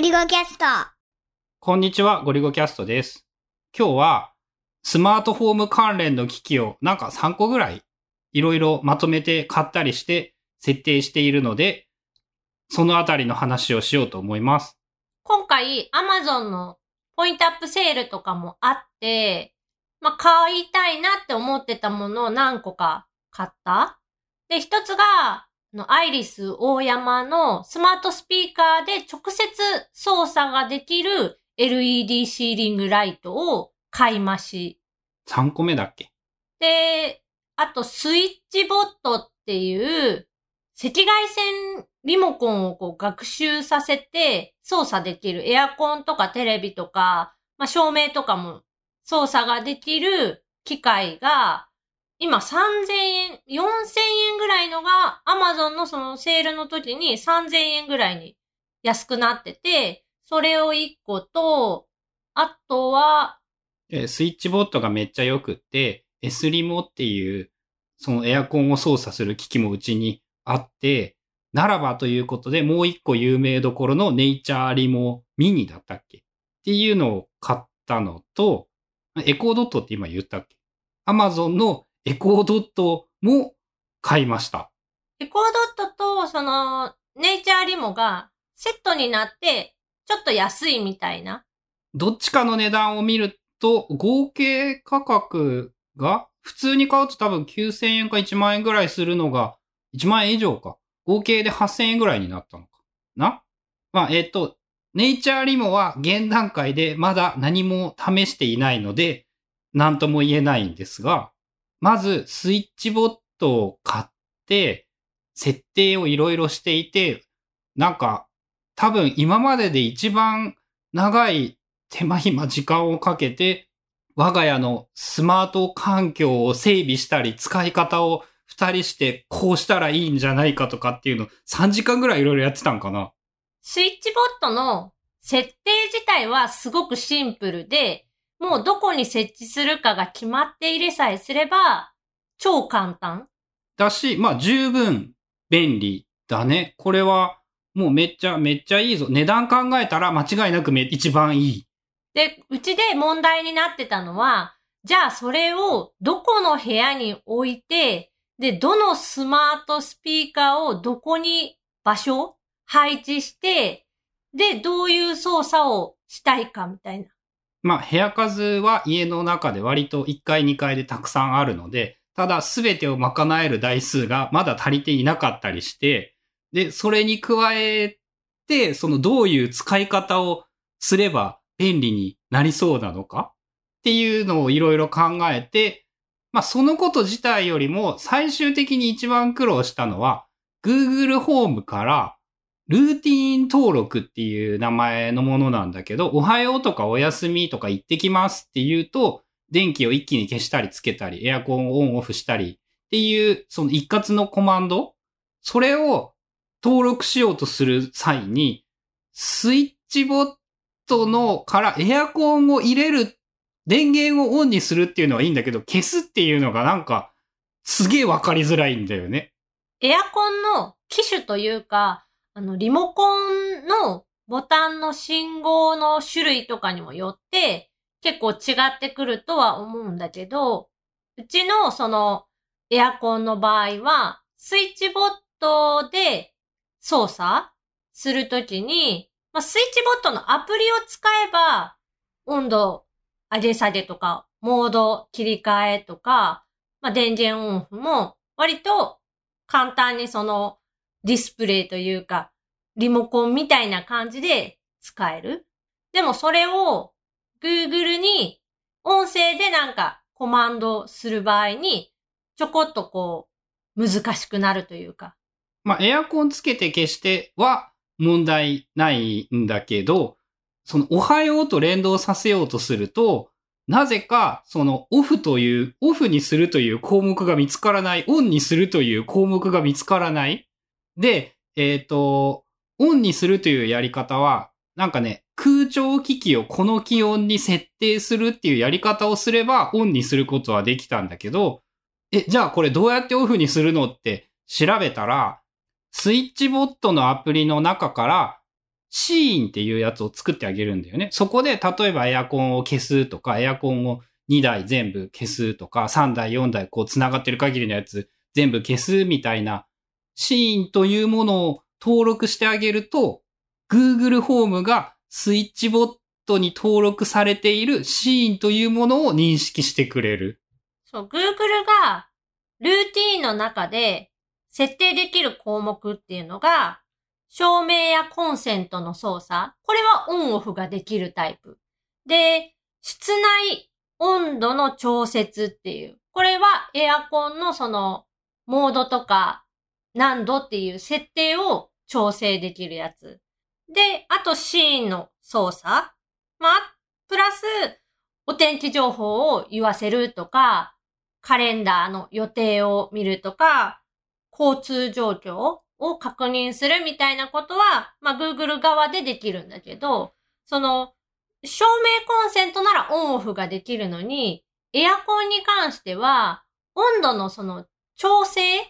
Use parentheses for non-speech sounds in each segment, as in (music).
リゴキャスト。こんにちは、ゴリゴキャストです。今日は、スマートフォーム関連の機器をなんか3個ぐらい、いろいろまとめて買ったりして設定しているので、そのあたりの話をしようと思います。今回、Amazon のポイントアップセールとかもあって、まあ、買いたいなって思ってたものを何個か買った。で、一つが、あのアイリス大山のスマートスピーカーで直接操作ができる LED シーリングライトを買いまし。3個目だっけ？で、あとスイッチボットっていう赤外線リモコンをこう学習させて操作できるエアコンとかテレビとか、まあ、照明とかも操作ができる機械が今3000円、4000円ぐらいのが Amazon のそのセールの時に3000円ぐらいに安くなってて、それを1個と、あとは、スイッチボットがめっちゃ良くって、S リモっていう、そのエアコンを操作する機器もうちにあって、ならばということで、もう一個有名どころのネイチャーリモミニだったっけ？っていうのを買ったのと、エコードットって今言ったっけ？アマゾンのエコードットも買いました。エコードットと、その、ネイチャーリモがセットになって、ちょっと安いみたいな。どっちかの値段を見ると、合計価格が、普通に買うと多分9000円か1万円ぐらいするのが、1万円以上か。合計で8000円ぐらいになったのかなまあ、えっ、と、ネイチャーリモは現段階でまだ何も試していないので、何とも言えないんですが、まずスイッチボットを買って、設定をいろいろしていて、なんか、多分今までで一番長い手間暇時間をかけて、我が家のスマート環境を整備したり、使い方を二人してこうしたらいいんじゃないかとかっていうの3時間ぐらいいろいろやってたんかな。スイッチボットの設定自体はすごくシンプルで、もうどこに設置するかが決まっていれさえすれば、超簡単。だし、まあ十分便利だね。これはもうめっちゃめっちゃいいぞ。値段考えたら間違いなくめ一番いい。で、うちで問題になってたのは、じゃあそれをどこの部屋に置いて、で、どのスマートスピーカーをどこに場所配置して、で、どういう操作をしたいかみたいな。まあ部屋数は家の中で割と1階2階でたくさんあるので、ただ全てを賄える台数がまだ足りていなかったりして、で、それに加えて、そのどういう使い方をすれば便利になりそうなのかっていうのをいろいろ考えて、まあそのこと自体よりも最終的に一番苦労したのは、Google ホームからルーティーン登録っていう名前のものなんだけど、おはようとかおやすみとか行ってきますって言うと、電気を一気に消したりつけたり、エアコンをオンオフしたりっていう、その一括のコマンド？それを登録しようとする際に、スイッチボットのからエアコンを入れる、電源をオンにするっていうのはいいんだけど、消すっていうのがなんか、すげえわかりづらいんだよね。エアコンの機種というか、あの、リモコンのボタンの信号の種類とかにもよって結構違ってくるとは思うんだけど、うちのそのエアコンの場合は、スイッチボットで操作するときに、まあ、スイッチボットのアプリを使えば、温度上げ下げとか、モード切り替えとか、まあ、電源オンオフも割と簡単にそのディスプレイというか、リモコンみたいな感じで使える。でもそれを Google に音声でなんかコマンドする場合にちょこっとこう難しくなるというか。まあ、エアコンつけて消しては問題ないんだけど、そのおはようと連動させようとすると、なぜか、そのオフという、オフにするという項目が見つからない、オンにするという項目が見つからない。で、えっ、と、オンにするというやり方は、なんかね、空調機器をこの気温に設定するっていうやり方をすれば、オンにすることはできたんだけど、え、じゃあこれどうやってオフにするのって調べたら、スイッチボットのアプリの中から、シーンっていうやつを作ってあげるんだよね。そこで、例えばエアコンを消すとか、エアコンを2台全部消すとか、3台、4台こう繋がってる限りのやつ全部消すみたいなシーンというものを登録してあげると、Google ホームがスイッチボットに登録されているシーンというものを認識してくれる。そう、Google がルーティーンの中で設定できる項目っていうのが、照明やコンセントの操作。これはオンオフができるタイプ。で、室内温度の調節っていう。これはエアコンのそのモードとか何度っていう設定を調整できるやつ。で、あとシーンの操作。まあ、プラスお天気情報を言わせるとか、カレンダーの予定を見るとか、交通状況を確認するみたいなことは、まあ、Google 側でできるんだけど、その、照明コンセントならオンオフができるのに、エアコンに関しては、温度のその調整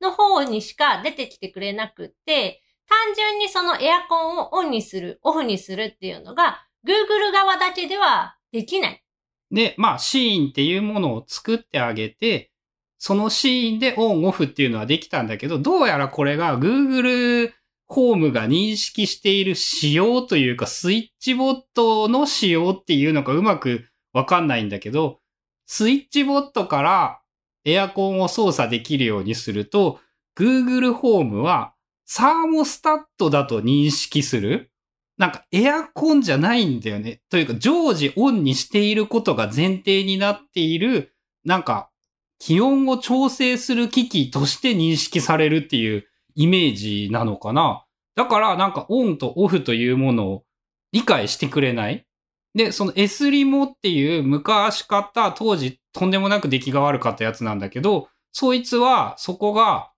の方にしか出てきてくれなくって、単純にそのエアコンをオンにする、オフにするっていうのが、Google 側だけではできない。で、まあ、シーンっていうものを作ってあげて、そのシーンでオンオフっていうのはできたんだけど、どうやらこれが Google ホームが認識している仕様というか、スイッチボットの仕様っていうのかうまくわかんないんだけど、スイッチボットからエアコンを操作できるようにすると、Google ホームはサーモスタットだと認識するなんかエアコンじゃないんだよね。というか常時オンにしていることが前提になっている、なんか気温を調整する機器として認識されるっていうイメージなのかな。だからなんかオンとオフというものを理解してくれないで、その S リモっていう昔買った当時とんでもなく出来が悪かったやつなんだけど、そいつはそこが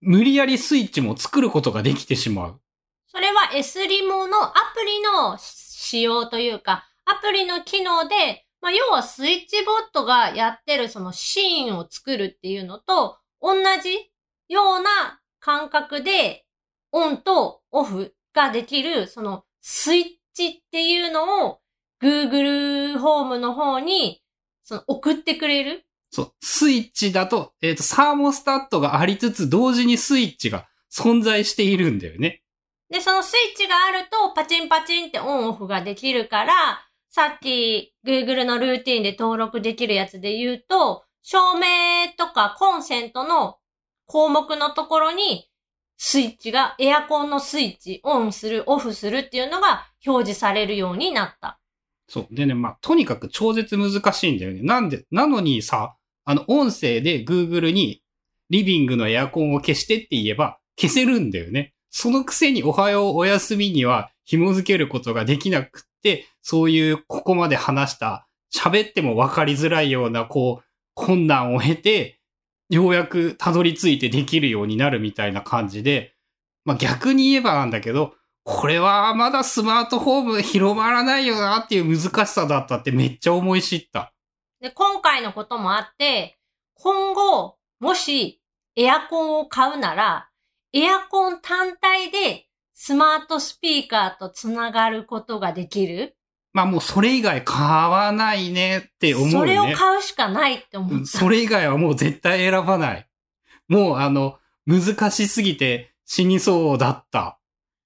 無理やりスイッチも作ることができてしまう。それは S リモのアプリの仕様というか、アプリの機能で、まあ、要はスイッチボットがやってるそのシーンを作るっていうのと同じような感覚でオンとオフができるそのスイッチっていうのを Google ホームの方にその送ってくれる？そう。スイッチだと、えっ、ー、と、サーモスタットがありつつ、同時にスイッチが存在しているんだよね。で、そのスイッチがあると、パチンパチンってオンオフができるから、さっき Google のルーティンで登録できるやつで言うと、照明とかコンセントの項目のところに、スイッチが、エアコンのスイッチ、オンする、オフするっていうのが表示されるようになった。そう。でね、まあ、とにかく超絶難しいんだよね。なんで、なのにさ、あの、音声で Google にリビングのエアコンを消してって言えば消せるんだよね。そのくせにおはようお休みには紐付けることができなくって、そういうここまで話した喋っても分かりづらいようなこう困難を経て、ようやくたどり着いてできるようになるみたいな感じで、まあ逆に言えばなんだけど、これはまだスマートフォーム広まらないよなっていう難しさだったってめっちゃ思い知った。で、今回のこともあって、今後、もしエアコンを買うなら、エアコン単体でスマートスピーカーとつながることができる。まあもうそれ以外買わないねって思うね。それを買うしかないって思う。それ以外はもう絶対選ばない。もうあの、難しすぎて死にそうだった。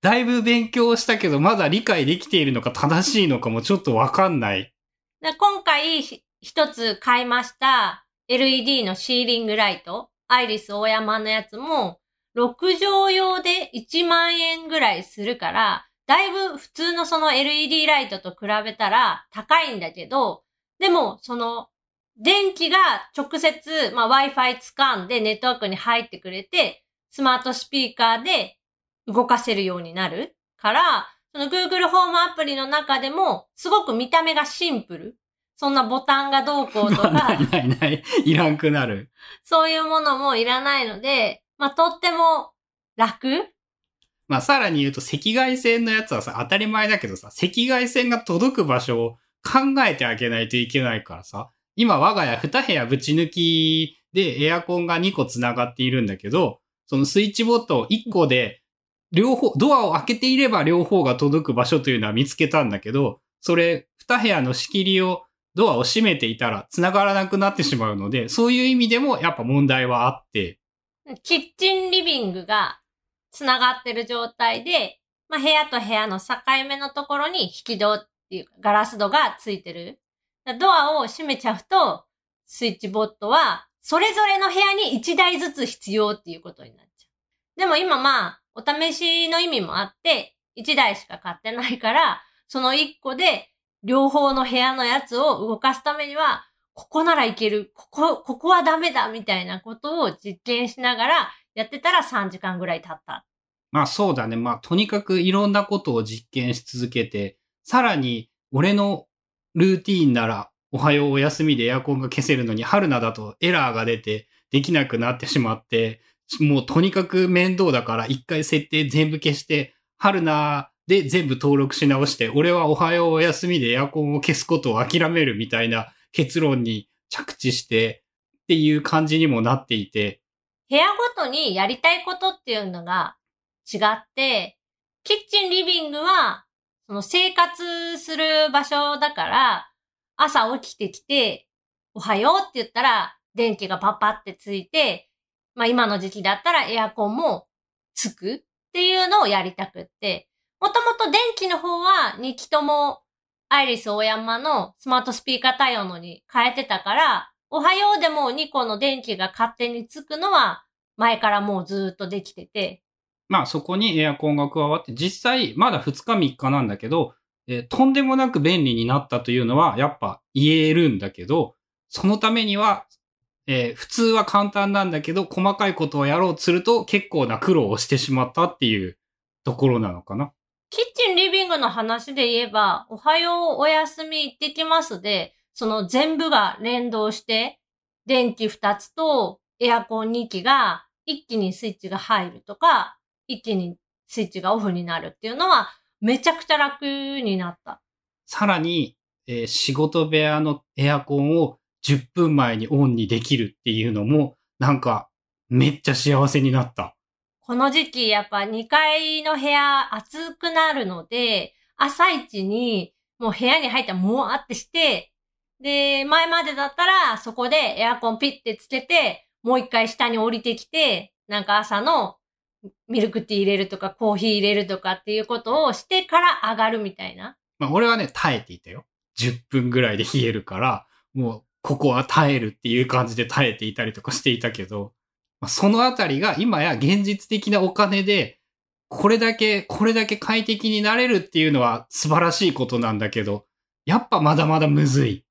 だいぶ勉強したけどまだ理解できているのか正しいのかもちょっとわかんない。今回一つ買いました LED のシーリングライト。アイリス大山のやつも6畳用で1万円ぐらいするから、だいぶ普通のその LED ライトと比べたら高いんだけど、でもその電気が直接、まあ、Wi-Fi 掴んでネットワークに入ってくれて、スマートスピーカーで動かせるようになるから、その Google ホームアプリの中でもすごく見た目がシンプル。そんなボタンがどうこうとか。(laughs) ないないない。いらんくなる。そういうものもいらないので、まあ、とっても楽まあ、さらに言うと赤外線のやつはさ、当たり前だけどさ、赤外線が届く場所を考えてあげないといけないからさ、今我が家2部屋ぶち抜きでエアコンが2個繋がっているんだけど、そのスイッチボットを1個で両方、ドアを開けていれば両方が届く場所というのは見つけたんだけど、それ、二部屋の仕切りを、ドアを閉めていたら繋がらなくなってしまうので、そういう意味でもやっぱ問題はあって。キッチンリビングが繋がってる状態で、まあ、部屋と部屋の境目のところに引き戸っていうガラス戸がついてる。ドアを閉めちゃうと、スイッチボットは、それぞれの部屋に1台ずつ必要っていうことになっちゃう。でも今まあ、お試しの意味もあって、1台しか買ってないから、その1個で両方の部屋のやつを動かすためには、ここならいける、ここ、ここはダメだ、みたいなことを実験しながらやってたら3時間ぐらい経った。まあそうだね。まあとにかくいろんなことを実験し続けて、さらに俺のルーティーンなら、おはようお休みでエアコンが消せるのに、春菜だとエラーが出てできなくなってしまって、もうとにかく面倒だから一回設定全部消して、春菜で全部登録し直して、俺はおはようお休みでエアコンを消すことを諦めるみたいな結論に着地してっていう感じにもなっていて、部屋ごとにやりたいことっていうのが違って、キッチンリビングは、その生活する場所だから、朝起きてきて、おはようって言ったら、電気がパパってついて、まあ今の時期だったらエアコンもつくっていうのをやりたくって、もともと電気の方は2機ともアイリスオーヤンマのスマートスピーカー対応のに変えてたから、おはようでも2個の電気が勝手につくのは前からもうずーっとできてて、まあそこにエアコンが加わって、実際まだ2日3日なんだけど、えーとんでもなく便利になったというのはやっぱ言えるんだけど、そのためには、えー普通は簡単なんだけど、細かいことをやろうとすると結構な苦労をしてしまったっていうところなのかな。キッチンリビングの話で言えば、おはようおやすみ行ってきますで、その全部が連動して、電気2つとエアコン2機が一気にスイッチが入るとか、一気にスイッチがオフになるっていうのはめちゃくちゃ楽になった。さらに、えー仕事部屋のエアコンを10分前にオンにできるっていうのも、なんかめっちゃ幸せになった。この時期やっぱ2階の部屋暑くなるので、朝一にもう部屋に入ったらもわってして、で、前までだったらそこでエアコンピッてつけて、もう一回下に降りてきて、なんか朝のミルクティー入れるとかコーヒー入れるとかっていうことをしてから上がるみたいな。まあ俺はね、耐えていたよ。10分ぐらいで冷えるから、もうここは耐えるっていう感じで耐えていたりとかしていたけど、まあ、そのあたりが今や現実的なお金で、これだけ、これだけ快適になれるっていうのは素晴らしいことなんだけど、やっぱまだまだむずい。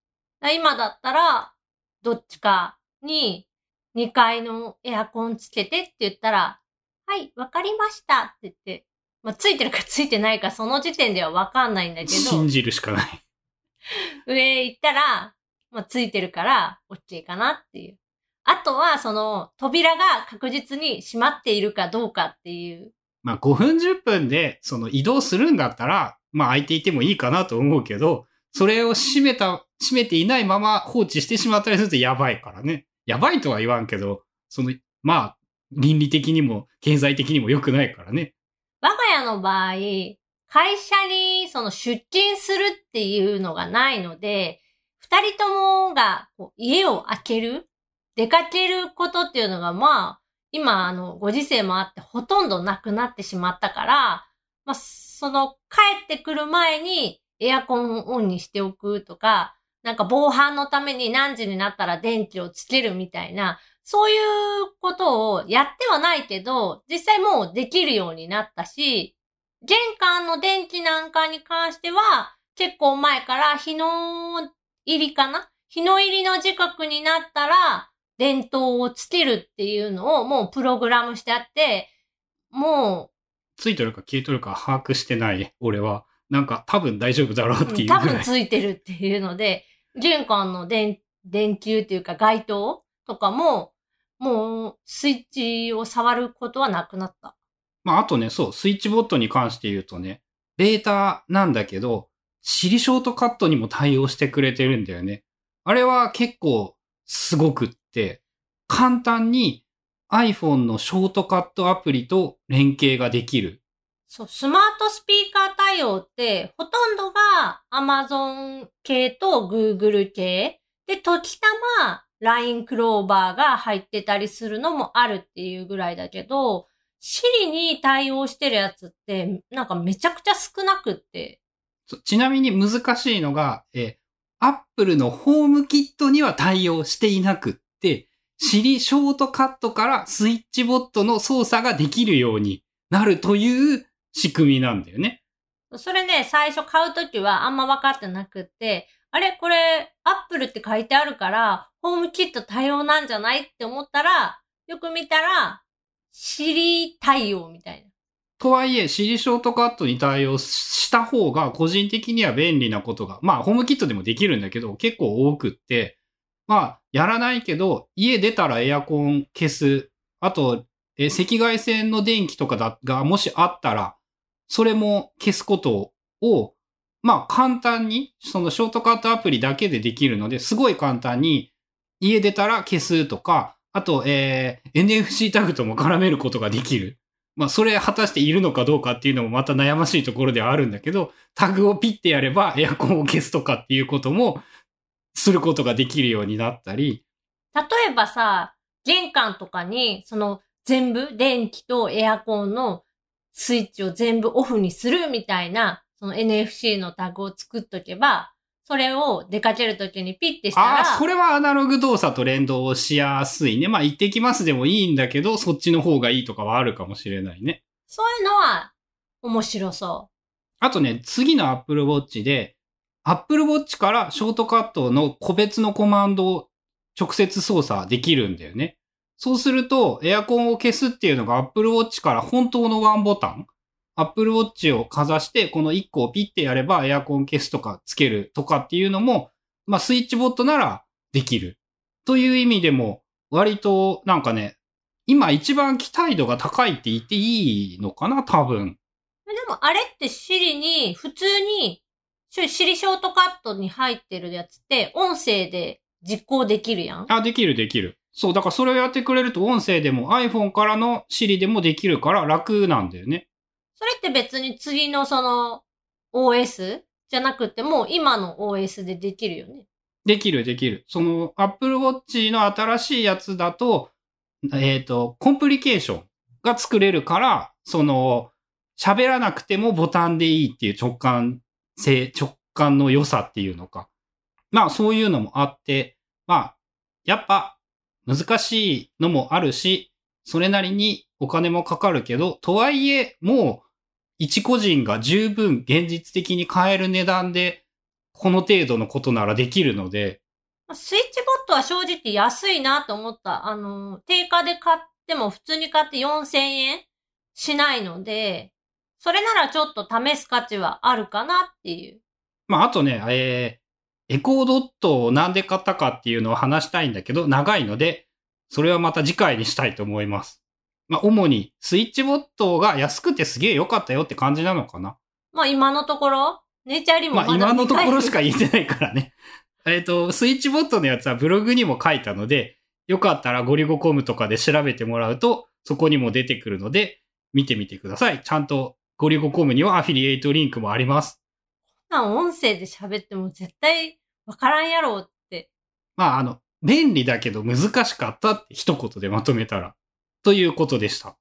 今だったら、どっちかに2階のエアコンつけてって言ったら、はい、わかりましたって言って、まあ、ついてるか (laughs) ついてないかその時点ではわかんないんだけど信、じるしかない。(laughs) 上行ったら、まあ、ついてるから OK かなっていう。あとは、その、扉が確実に閉まっているかどうかっていう。まあ5分10分でその移動するんだったら、まあ空いていてもいいかなと思うけど、それを閉めた、閉めていないまま放置してしまったりするとやばいからね。やばいとは言わんけど、その、まあ、倫理的にも経済的にも良くないからね。我が家の場合、会社にその出勤するっていうのがないので、二人ともが家を開ける出かけることっていうのがまあ、今あの、ご時世もあってほとんどなくなってしまったから、まあ、その帰ってくる前にエアコンをオンにしておくとか、なんか防犯のために何時になったら電気をつけるみたいな、そういうことをやってはないけど、実際もうできるようになったし、玄関の電気なんかに関しては、結構前から日の入りかな？日の入りの時刻になったら、電灯をつけるっていうのをもうプログラムしてあって、もうついてるか消えとるか把握してない、俺は。なんか多分大丈夫だろうっていうぐらい。分ついてるっていうので、玄関の電、電球っていうか街灯とかも、もうスイッチを触ることはなくなった。まああとね、そう、スイッチボットに関して言うとね、ベータなんだけど、シリショートカットにも対応してくれてるんだよね。あれは結構すごくって、簡単に iPhone のショートカットアプリと連携ができる。そう、スマートスピーカー対応って、ほとんどが Amazon 系と Google 系。で、時たま LINE クローバーが入ってたりするのもあるっていうぐらいだけど、Siri に対応してるやつって、なんかめちゃくちゃ少なくって。ちなみに難しいのが、えー、Apple のホームキットには対応していなくって、Siri ショートカットからスイッチボットの操作ができるようになるという仕組みなんだよね。それね、最初買うときはあんま分かってなくって、あれ？これ、Apple って書いてあるから、ホームキット対応なんじゃないって思ったら、よく見たら、Siri 対応みたいな。とはいえ、Siri ショートカットに対応した方が個人的には便利なことが、まあ、ホームキットでもできるんだけど、結構多くって、まあ、やらないけど、家出たらエアコン消す。あと、え赤外線の電気とかだがもしあったら、それも消すことを、まあ簡単に、そのショートカットアプリだけでできるので、すごい簡単に家出たら消すとか、あと、えー、NFC タグとも絡めることができる。まあそれ果たしているのかどうかっていうのもまた悩ましいところではあるんだけど、タグをピッてやればエアコンを消すとかっていうこともすることができるようになったり、例えばさ、玄関とかに、その全部電気とエアコンのスイッチを全部オフにするみたいな、その NFC のタグを作っとけば、それを出かけるときにピッてしたら、ああ、それはアナログ動作と連動しやすいね。まあ、行ってきますでもいいんだけど、そっちの方がいいとかはあるかもしれないね。そういうのは面白そあとね、次の Apple Watch で、Apple Watch からショートカットの個別のコマンドを直接操作できるんだよね。そうすると、エアコンを消すっていうのが Apple Watch から本当のワンボタン？Apple Watch をかざして、この1個をピッてやればエアコン消すとかつけるとかっていうのも、まあスイッチボットならできる。という意味でも、割となんかね、今一番期待度が高いって言っていいのかな？多分。う。でもあれって Siri に、普通に、Siri ショートカットに入ってるやつって、音声で実行できるやん？あ、できるできる。そう、だからそれをやってくれると音声でも iPhone からの Siri でもできるから楽なんだよね。それって別に次のその OS じゃなくても今の OS でできるよね。できるできる。その Apple Watch の新しいやつだと、えっ、と、コンプリケーションが作れるから、その、喋らなくてもボタンでいいっていう直感性、直感の良さっていうのか。まあそういうのもあって、まあ、やっぱ難しいのもあるし、それなりにお金もかかるけど、とはいえ、もう、一個人が十分現実的に買える値段で、この程度のことならできるので、スイッチボットは正直安いなと思った。あの、定価で買っても普通に買って4000円しないので、それならちょっと試す価値はあるかなっていう。まあ、あとね、えー、エコードットをなんで買ったかっていうのを話したいんだけど、長いので、それはまた次回にしたいと思います。まあ、主に、スイッチボットが安くてすげえ良かったよって感じなのかな。まあ今のところ、ネイチャーリもまあ、まだ今のところしかい。言ってないからね。(laughs) えっと、スイッチボットのやつはブログにも書いたので、よかったらゴリゴコムとかで調べてもらうと、そこにも出てくるので、見てみてください。ちゃんとゴリゴコムにはアフィリエイトリンクもあります。な音声で喋っても絶対わからんやろって。まあ、あの、便利だけど難しかったって一言でまとめたら、ということでした。